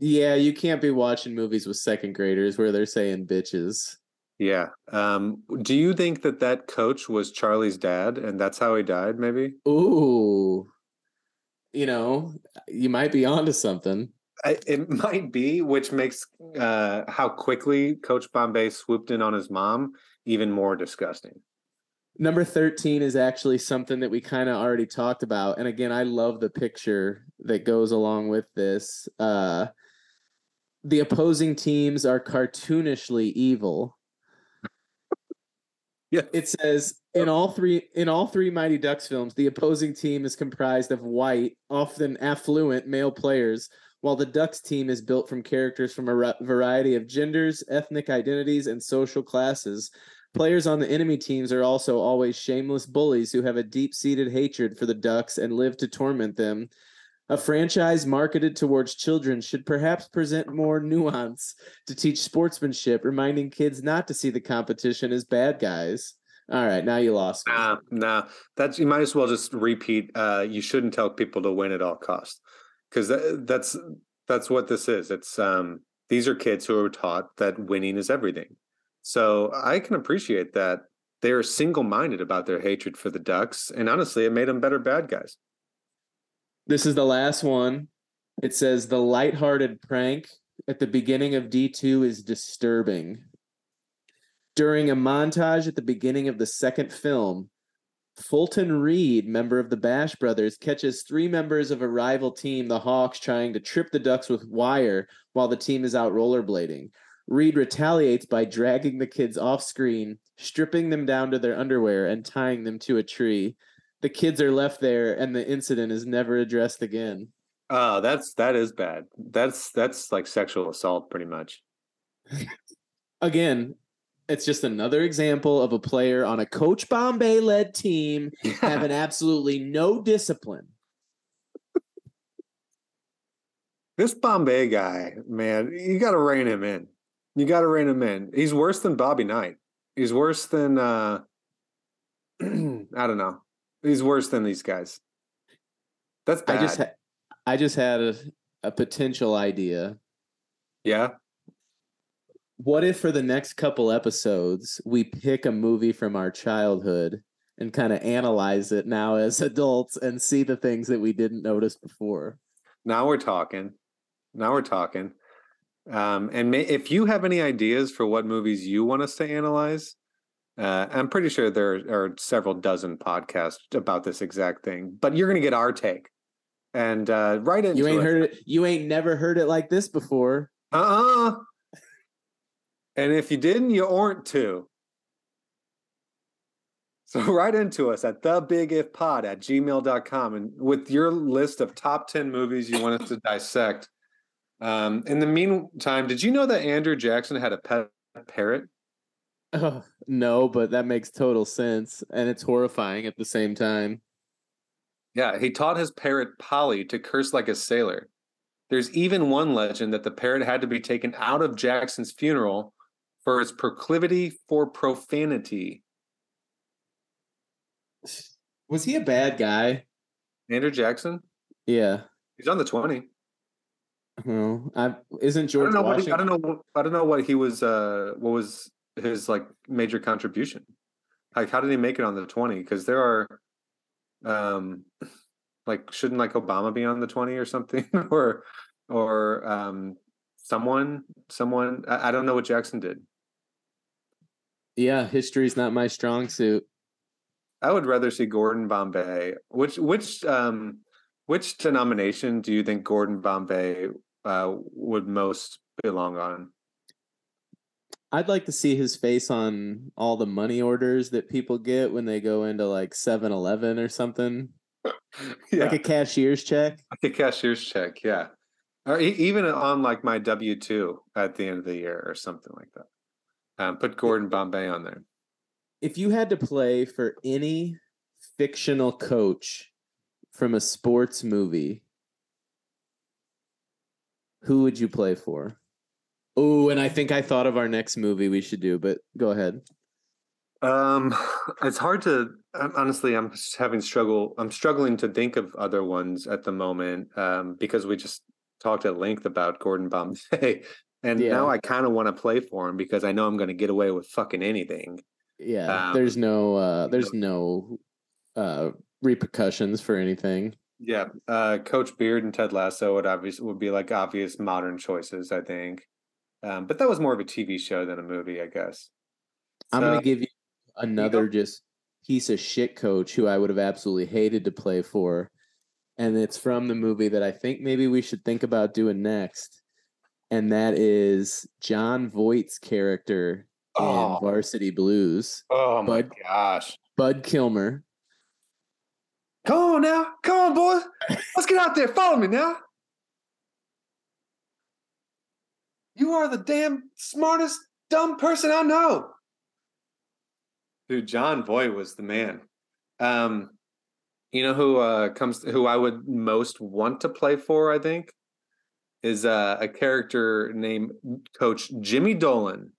Yeah, you can't be watching movies with second graders where they're saying bitches. Yeah. Um, do you think that that coach was Charlie's dad, and that's how he died? Maybe. Ooh, you know, you might be onto something. I, it might be, which makes uh, how quickly Coach Bombay swooped in on his mom even more disgusting. Number 13 is actually something that we kind of already talked about. And again, I love the picture that goes along with this. Uh, the opposing teams are cartoonishly evil. <laughs> Yeah. It says in all three in all three Mighty Ducks films, the opposing team is comprised of white, often affluent male players, while the Ducks team is built from characters from a variety of genders, ethnic identities, and social classes. Players on the enemy teams are also always shameless bullies who have a deep seated hatred for the Ducks and live to torment them. A franchise marketed towards children should perhaps present more nuance to teach sportsmanship, reminding kids not to see the competition as bad guys. All right, now you lost. Nah, nah. That's you might as well just repeat. Uh, you shouldn't tell people to win at all costs, because that, that's that's what this is. It's um, these are kids who are taught that winning is everything. So I can appreciate that they're single minded about their hatred for the Ducks, and honestly, it made them better bad guys. This is the last one. It says the lighthearted prank at the beginning of D2 is disturbing. During a montage at the beginning of the second film, Fulton Reed, member of the Bash Brothers, catches three members of a rival team, the Hawks, trying to trip the Ducks with wire while the team is out rollerblading. Reed retaliates by dragging the kids off screen, stripping them down to their underwear, and tying them to a tree. The kids are left there, and the incident is never addressed again. Oh, that's that is bad. That's that's like sexual assault, pretty much. <laughs> Again, it's just another example of a player on a Coach Bombay led team <laughs> having absolutely no discipline. This Bombay guy, man, you got to rein him in. You got to rein him in. He's worse than Bobby Knight. He's worse than uh <clears throat> I don't know. He's worse than these guys. That's bad. I just ha- I just had a, a potential idea. yeah. What if for the next couple episodes we pick a movie from our childhood and kind of analyze it now as adults and see the things that we didn't notice before? Now we're talking. Now we're talking. Um, and may, if you have any ideas for what movies you want us to analyze, uh, I'm pretty sure there are several dozen podcasts about this exact thing. But you're going to get our take, and uh, right into You ain't it. heard it. You ain't never heard it like this before. Uh-uh. And if you didn't, you aren't to. So <laughs> write into us at thebigifpod at gmail.com and with your list of top 10 movies you want us to dissect. Um, in the meantime, did you know that Andrew Jackson had a pet parrot? Oh, no, but that makes total sense, and it's horrifying at the same time. Yeah, he taught his parrot Polly to curse like a sailor. There's even one legend that the parrot had to be taken out of Jackson's funeral for its proclivity for profanity. Was he a bad guy? Andrew Jackson? Yeah. He's on the 20. Well, I isn't I George don't know what he, Washington. I don't know I don't know what he was uh what was his like major contribution. Like how did he make it on the 20 cuz there are um like shouldn't like Obama be on the 20 or something <laughs> or or um someone someone I, I don't know what Jackson did. Yeah, history's not my strong suit. I would rather see Gordon Bombay. Which which um which denomination do you think Gordon Bombay uh would most belong on? I'd like to see his face on all the money orders that people get when they go into like 7-Eleven or something. <laughs> Yeah. Like a cashier's check. Like a cashier's check, yeah. Or even on like my W two at the end of the year or something like that. Um, put Gordon Bombay on there. If you had to play for any fictional coach from a sports movie, who would you play for? Oh, and I think I thought of our next movie we should do, but go ahead. Um, it's hard to honestly. I'm having struggle. I'm struggling to think of other ones at the moment um, because we just talked at length about Gordon Bombay, <laughs> and Yeah. now I kind of want to play for him because I know I'm going to get away with fucking anything. Yeah, Um, there's no uh there's no uh repercussions for anything. Yeah, uh, Coach Beard and Ted Lasso would obvious would be like obvious modern choices, I think. Um, but that was more of a TV show than a movie, I guess. I'm gonna give you another just piece of shit coach who I would have absolutely hated to play for. And it's from the movie that I think maybe we should think about doing next. And that is Jon Voight's character Oh. in Varsity Blues. Oh my gosh! Bud Kilmer. Come on now, come on, boys, let's get out there. Follow me now. You are the damn smartest dumb person I know. Dude, Jon Voight was the man. Um, you know who uh comes who I would most want to play for, I think, is uh, a character named Coach Jimmy Dolan.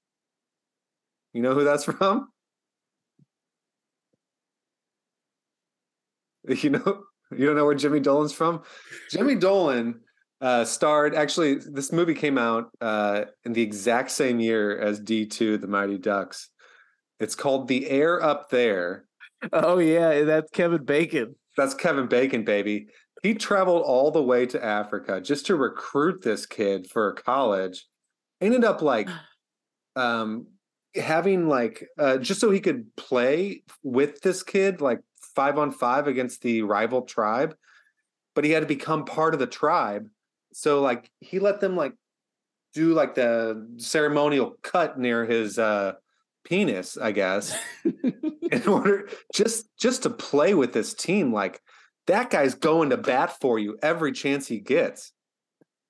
You know who that's <laughs> from? You know, you don't know where Jimmy Dolan's from? Jimmy Dolan uh, starred. Actually, this movie came out uh, in the exact same year as D two, The Mighty Ducks. It's called The Air Up There. Oh yeah, that's Kevin Bacon. That's Kevin Bacon, baby. He traveled all the way to Africa just to recruit this kid for college. Ended up like um having like uh just so he could play with this kid like five on five against the rival tribe, but he had to become part of the tribe. So like he let them like do like the ceremonial cut near his uh penis, I guess, <laughs> in order just just to play with this team. Like that guy's going to bat for you every chance he gets.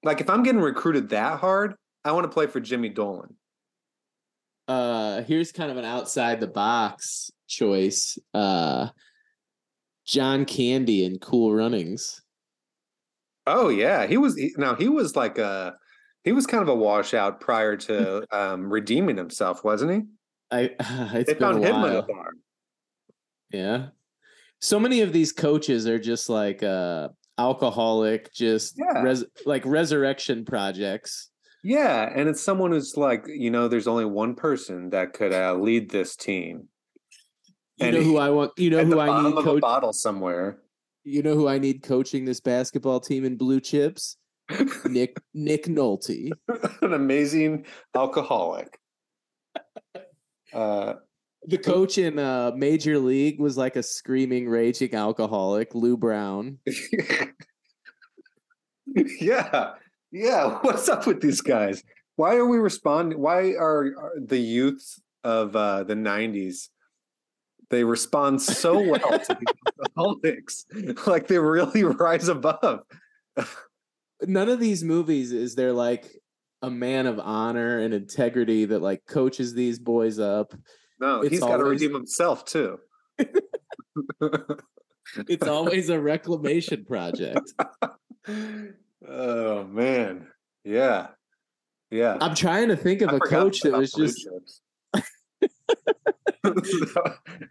Like if I'm getting recruited that hard, I want to play for Jimmy Dolan. Uh here's kind of an outside the box choice. Uh John Candy and Cool Runnings. Oh yeah, he was he, now he was like a he was kind of a washout prior to um redeeming himself, wasn't he? I <laughs> it's They been found a him in a bar. Yeah. So many of these coaches are just like uh alcoholic, just Yeah. res- like resurrection projects. Yeah, and it's someone who's like, you know, there's only one person that could uh, lead this team. You And know who I want you know who I need coach bottle somewhere. You know who I need coaching this basketball team in blue chips? <laughs> Nick Nick Nolte. <laughs> An amazing alcoholic. Uh, The coach in uh Major League was like a screaming, raging alcoholic, Lou Brown. <laughs> yeah, yeah. What's up with these guys? Why are we responding? Why are, are the youths of uh, the '90s? They respond so well to these <laughs> alcoholics, like they really <laughs> rise above. None of these movies is there like a man of honor and integrity that like coaches these boys up. No, It's he's got to redeem himself too. <laughs> It's always a reclamation project. oh man, yeah, yeah. I'm trying to think of I a coach that was just <laughs>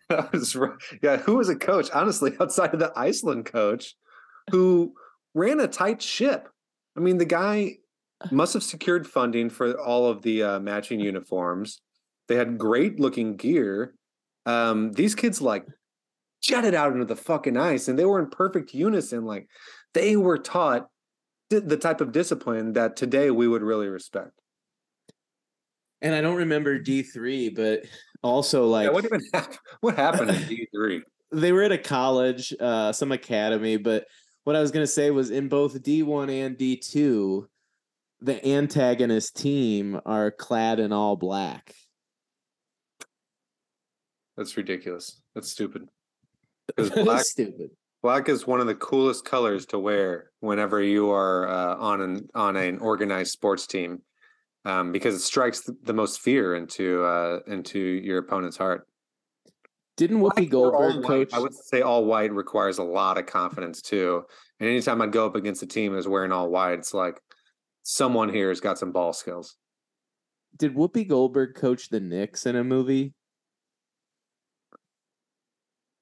That was. Yeah, who was a coach? Honestly, <laughs> outside of the Iceland coach, who ran a tight ship. I mean, the guy must have secured funding for all of the uh, matching uniforms. They had great looking gear. Um, these kids like jetted out into the fucking ice, and they were in perfect unison. Like they were taught the type of discipline that today we would really respect. And I don't remember D3, but also like yeah, what even <laughs> happened? What happened in D three? they were at a college, uh, some academy, but what I was gonna say was in both D1 and D2, the antagonist team are clad in all black. That's ridiculous. That's stupid. <laughs> Black, Stupid. black is one of the coolest colors to wear whenever you are uh, on an on an organized sports team, um, because it strikes th- the most fear into uh, into your opponent's heart. Didn't Whoopi Goldberg coach? I would say all white requires a lot of confidence too. And anytime I'd go up against a team that's wearing all white, it's like someone here has got some ball skills. Did Whoopi Goldberg coach the Knicks in a movie?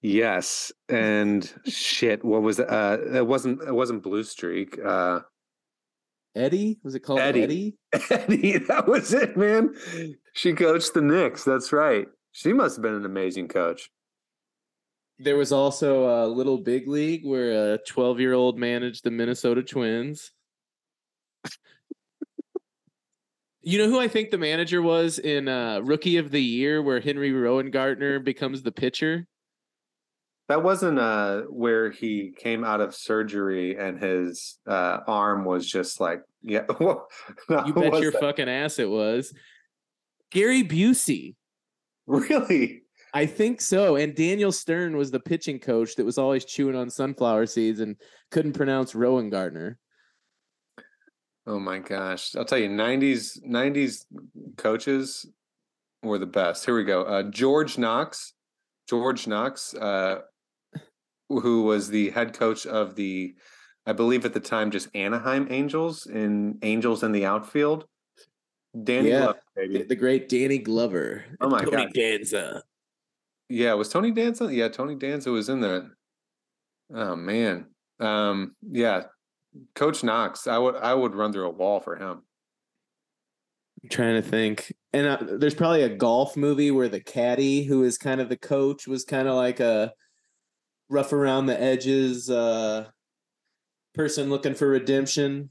Yes, and shit, what was it? Uh, it wasn't it wasn't Blue Streak. Uh, Eddie? Was it called Eddie. Eddie? <laughs> Eddie, that was it, man. She coached the Knicks. That's right. She must have been an amazing coach. There was also a Little Big League where a 12 year old managed the Minnesota Twins. you know who I think the manager was in uh, Rookie of the Year, where Henry Rowengartner becomes the pitcher? That wasn't uh where he came out of surgery and his uh arm was just like yeah. <laughs> no, You bet your that? fucking ass it was. Gary Busey. really. I think so. And Daniel Stern was the pitching coach that was always chewing on sunflower seeds and couldn't pronounce Rowengartner. Oh my gosh. I'll tell you, 90s 90s coaches were the best. Here we go. Uh George Knox George Knox, uh, who was the head coach of the, I believe at the time, just Anaheim Angels in Angels in the outfield. Danny Yeah. Glover, baby. The great Danny Glover. Oh my Tony God. Tony Danza. Yeah, was Tony Danza? Yeah, Tony Danza was in that. Oh man. Um, yeah. Coach Knox, I would I would run through a wall for him. I'm trying to think. And uh, there's probably a golf movie where the caddy, who is kind of the coach, was kind of like a rough around the edges uh, person looking for redemption.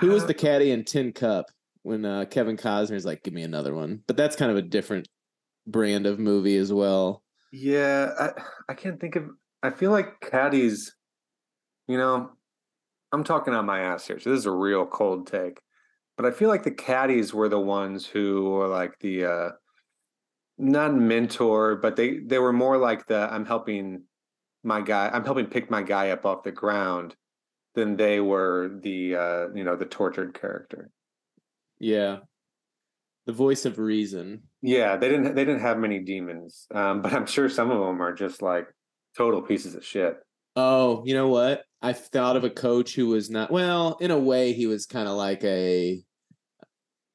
Who was the caddy in Tin Cup when uh, Kevin Costner's like, "Give me another one"? But that's kind of a different brand of movie as well. Yeah, I I can't think of I feel like caddies, you know, I'm talking on my ass here, so this is a real cold take. But I feel like the caddies were the ones who were like the uh not mentor, but they they were more like the I'm helping my guy, I'm helping pick my guy up off the ground than they were the uh you know the tortured character. Yeah, the voice of reason. Yeah, they didn't they didn't have many demons. Um but I'm sure some of them are just like total pieces of shit. Oh, you know what? I thought of a coach who was not well, in a way he was kind of like a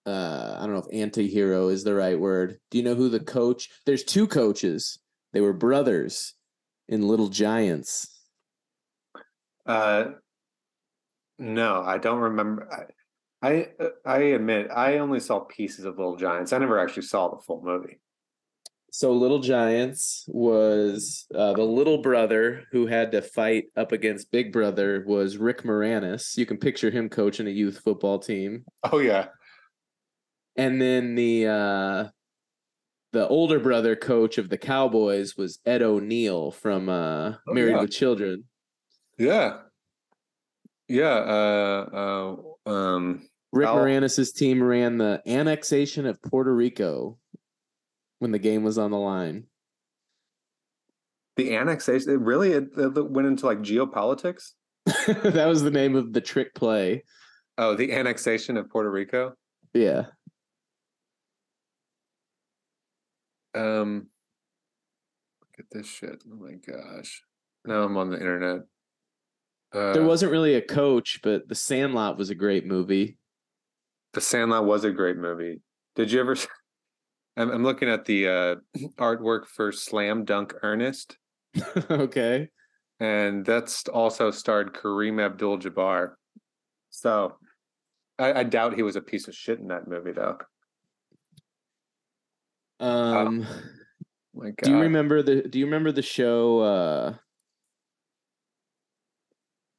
uh I don't know if anti-hero is the right word. Do you know who the coach? There's two coaches. They were brothers in Little Giants. Uh, no, I don't remember. I, I I admit I only saw pieces of Little Giants. I never actually saw the full movie. So Little Giants was uh, the little brother who had to fight up against Big Brother was Rick Moranis. You can picture him coaching a youth football team. Oh yeah, And then the uh the older brother coach of the Cowboys was Ed O'Neill from uh Oh, Married yeah. with Children. yeah, yeah. Uh, uh, um, Rick Al- Moranis' team ran the annexation of Puerto Rico when the game was on the line. the annexation. It really it, it went into like geopolitics. <laughs> that was the name of the trick play. Oh, the annexation of Puerto Rico. Yeah. Um, look at this shit. Oh my gosh. Now I'm on the internet. Uh, There wasn't really a coach, but The Sandlot was a great movie. The Sandlot was a great movie. Did you ever? <laughs> I'm, I'm looking at the uh, <clears throat> artwork for Slam Dunk Ernest, <laughs> okay. and that's also starred Kareem Abdul-Jabbar. So, I, I doubt he was a piece of shit in that movie, though. Um My God. do you remember the do you remember the show uh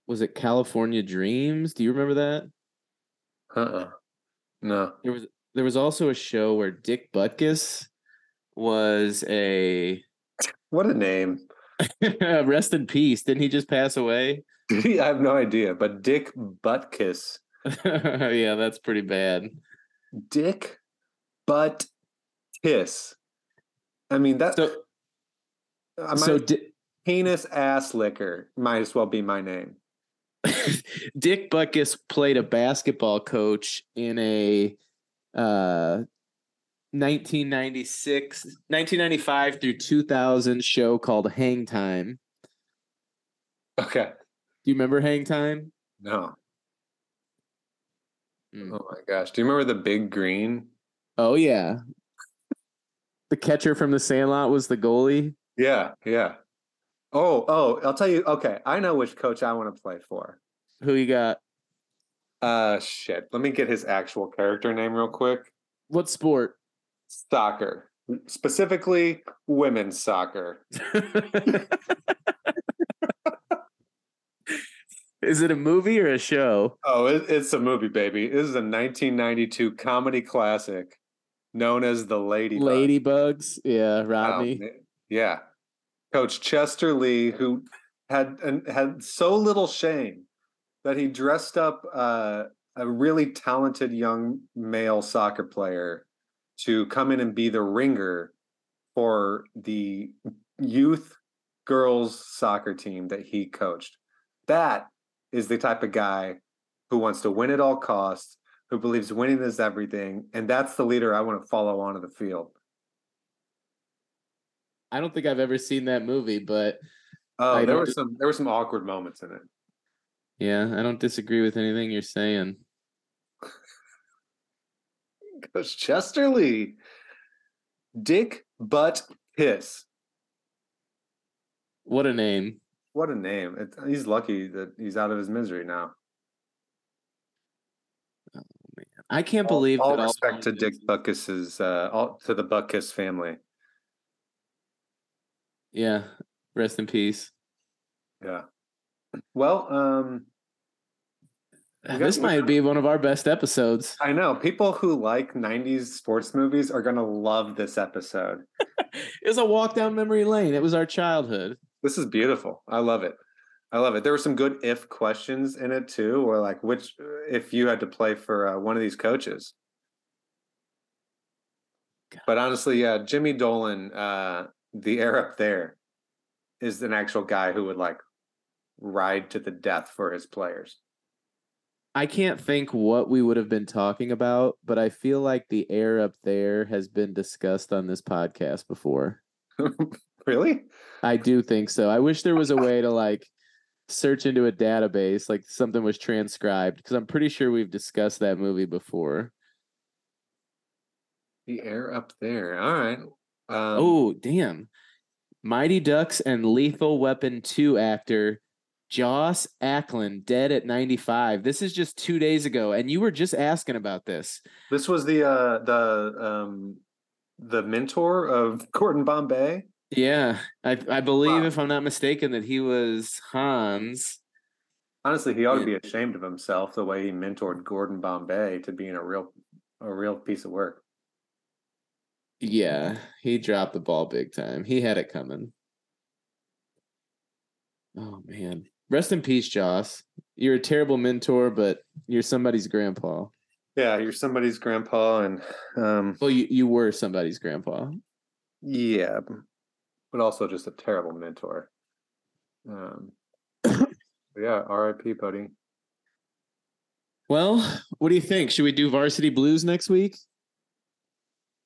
was it California Dreams? Do you remember that? Uh-uh. No. There was there was also a show where Dick Butkus was a <laughs> What a name. <laughs> rest in peace. Didn't he just pass away? <laughs> I have no idea, but Dick Buttkiss. yeah, that's pretty bad. Dick Butt Kiss. I mean that. So I might, so Di- penis ass liquor might as well be my name. <laughs> Dick Butkus played a basketball coach in a uh 1996 1995 through 2000 show called Hang Time. Okay. Do you remember Hang Time? No. Mm. Oh my gosh. Do you remember the big green? Oh yeah. The catcher from the Sandlot was the goalie. Yeah, yeah. Oh, oh, I'll tell you. Okay, I know which coach I want to play for. Who you got? Uh shit. Let me get his actual character name real quick. What sport? Soccer. Specifically women's soccer. <laughs> Is it a movie or a show? Oh, it, it's a movie, baby. This is a 1992 comedy classic known as The Ladybug. Ladybugs. Yeah, Rodney. man. yeah. Coach Chester Lee, who had and had so little shame that he dressed up uh, a really talented young male soccer player to come in and be the ringer for the youth girls soccer team that he coached. That is the type of guy who wants to win at all costs, who believes winning is everything, and that's the leader I want to follow onto the field. I don't think I've ever seen that movie, but Oh, there were some there were some awkward moments in it. yeah, I don't disagree with anything you're saying. <laughs> Goes Chester Lee. Dick Butt Piss. What a name. What a name. It, he's lucky that he's out of his misery now. I can't All- believe all, that respect to Dick Buckis's uh all to the Buckus family. Yeah. Rest in peace. Yeah. Well, um This might be one of our best episodes. I know people who like 90s sports movies are going to love this episode. <laughs> It was a walk down memory lane. It was our childhood. This is beautiful. I love it. I love it. There were some good if questions in it too, or like which if you had to play for uh, one of these coaches. God. But honestly, yeah, Jimmy Dolan, uh, the air up there, is an actual guy who would like ride to the death for his players. I can't think what we would have been talking about, but I feel like the air up there has been discussed on this podcast before. <laughs> really? I do think so. I wish there was a way to like search into a database, like something was transcribed, because I'm pretty sure we've discussed that movie before. The air up there. All right. Um, oh, damn. Mighty Ducks and Lethal Weapon 2 actor Joss Ackland dead at 95. This is just two days ago, and you were just asking about this. This was the uh the um the mentor of Gordon Bombay. Yeah, I I believe, Wow. if I'm not mistaken, that he was Hans. Honestly, he ought to be ashamed of himself the way he mentored Gordon Bombay to being a real a real piece of work. Yeah, he dropped the ball big time. He had it coming. Oh man. Rest in peace, Joss. You're a terrible mentor, but you're somebody's grandpa. Yeah, you're somebody's grandpa and um Well, you, you were somebody's grandpa. yeah, but also just a terrible mentor. Um <coughs> yeah, RIP buddy. Well, what do you think? Should we do Varsity Blues next week?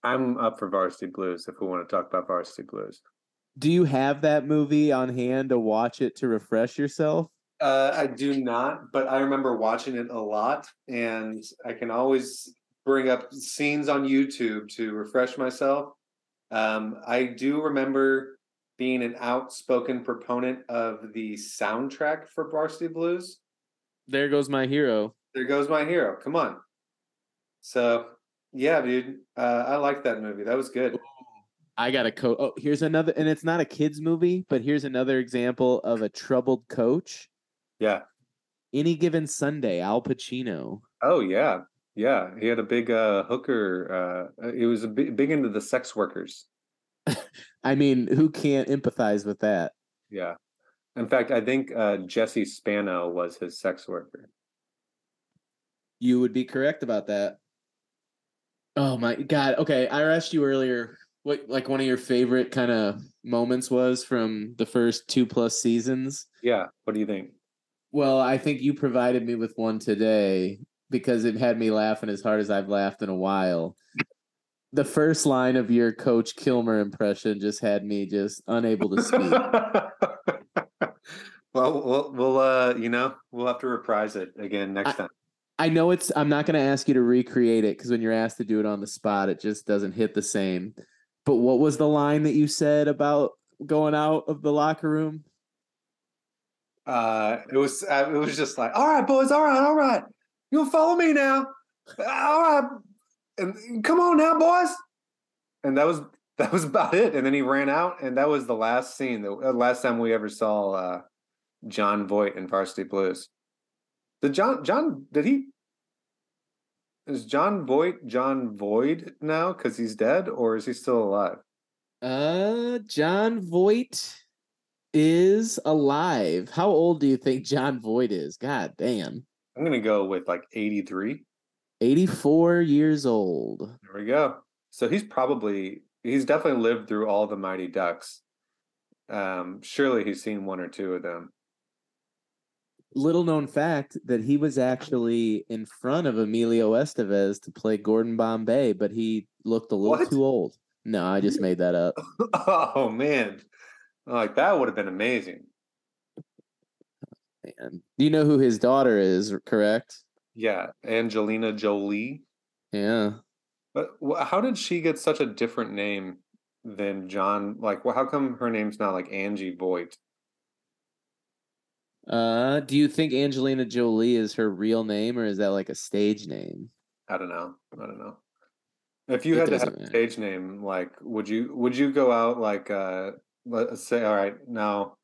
I'm up for Varsity Blues if we want to talk about Varsity Blues. Do you have that movie on hand to watch it to refresh yourself? Uh, I do not, but I remember watching it a lot, and I can always bring up scenes on YouTube to refresh myself. Um, I do remember being an outspoken proponent of the soundtrack for Varsity Blues. There goes my hero. There goes my hero. Come on. So yeah, dude, uh, I like that movie. That was good. I got a coach. Oh, here's another, and it's not a kids movie, but here's another example of a troubled coach. Yeah. Any given Sunday, Al Pacino. Oh yeah, yeah. He had a big uh, hooker. Uh, he was a big, big into the sex workers. <laughs> I mean, who can't empathize with that? Yeah. In fact, I think uh, Jesse Spano was his sex worker. You would be correct about that. Oh my god. Okay, I asked you earlier what like one of your favorite kind of moments was from the first two plus seasons. Yeah. What do you think? Well, I think you provided me with one today because it had me laughing as hard as I've laughed in a while. The first line of your Coach Kilmer impression just had me just unable to speak. <laughs> well, we'll, we'll, uh, you know, we'll have to reprise it again next I- time. I know it's. I'm not going to ask you to recreate it because when you're asked to do it on the spot, it just doesn't hit the same. But what was the line that you said about going out of the locker room? Uh, it was, uh, it was just like, all right, boys, all right, all right, you'll follow me now, all right, and come on now, boys. And that was that was about it. And then he ran out, and that was the last scene. The uh, last time we ever saw uh, Jon Voight in Varsity Blues. Did John John did he is Jon Voight John Void now because he's dead, or is he still alive? Uh, Jon Voight is alive. How old do you think Jon Voight is? God damn, I'm gonna go with like 83. 84 years old. There we go. So he's probably he's definitely lived through all the Mighty Ducks. Um, surely he's seen one or two of them. Little known fact that he was actually in front of Emilio Estevez to play Gordon Bombay, but he looked a little What? too old. No, I just made that up. <laughs> oh man, like that would have been amazing. Man. Do you know who his daughter is, correct? Yeah, Angelina Jolie. Yeah. But how did she get such a different name than John? Like, well, how come her name's not like Angie Voight? Uh, do you think Angelina Jolie is her real name or is that like a stage name? I don't know. I don't know. If you It had to have doesn't a matter. stage name, like, would you would you go out like uh let's say, all right, now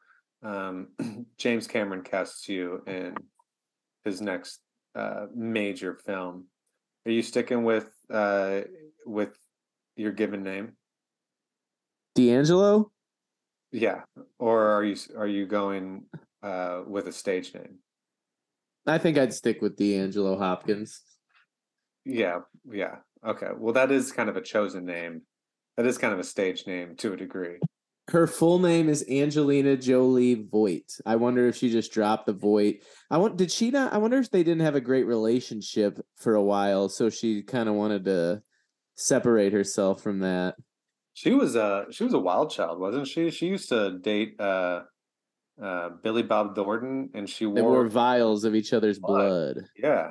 um <clears throat> James Cameron casts you in his next uh major film. Are you sticking with uh with your given name? D'Angelo? Yeah. Or are you are you going uh with a stage name? I think I'd stick with D'Angelo Hopkins. Yeah, yeah. Okay. Well, that is kind of a chosen name. That is kind of a stage name to a degree. Her full name is Angelina Jolie Voight. I wonder if she just dropped the Voight. I want did she not I wonder if they didn't have a great relationship for a while, so she kind of wanted to separate herself from that. She was a she was a wild child, wasn't she? She used to date uh uh Billy Bob Thornton and she They wore wore vials of each other's Blood. blood. yeah.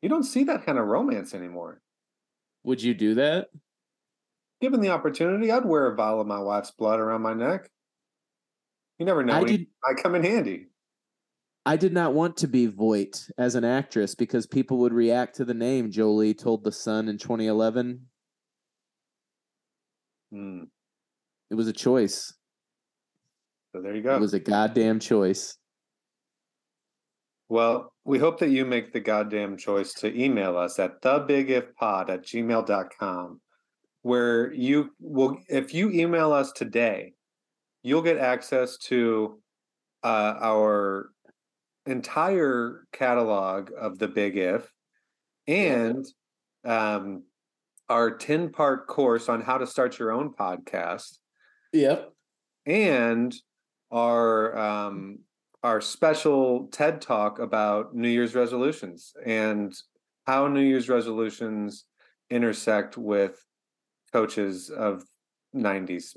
You don't see that kind of romance anymore. Would you do that? Given the opportunity, I'd wear a vial of my wife's blood around my neck. You never know. I did might come in handy. I did not want to be Voight as an actress because people would react to the name Jolie told the Sun in 2011. Hmm. It was a choice. So there you go. It was a goddamn choice. Well, we hope that you make the goddamn choice to email us at thebigifpod at gmail.com, where you will, if you email us today, you'll get access to uh, our entire catalog of the Big If and um, our 10 part course on how to start your own podcast Yep. and our um our special TED talk about New Year's resolutions and how New Year's resolutions intersect with coaches of 90s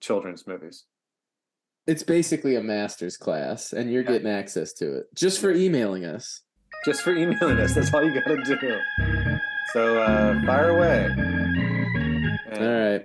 children's movies. It's basically a master's class, and you're yeah. getting access to it just for emailing us. Just for emailing us. That's all you got to do. So uh, fire away. And All right.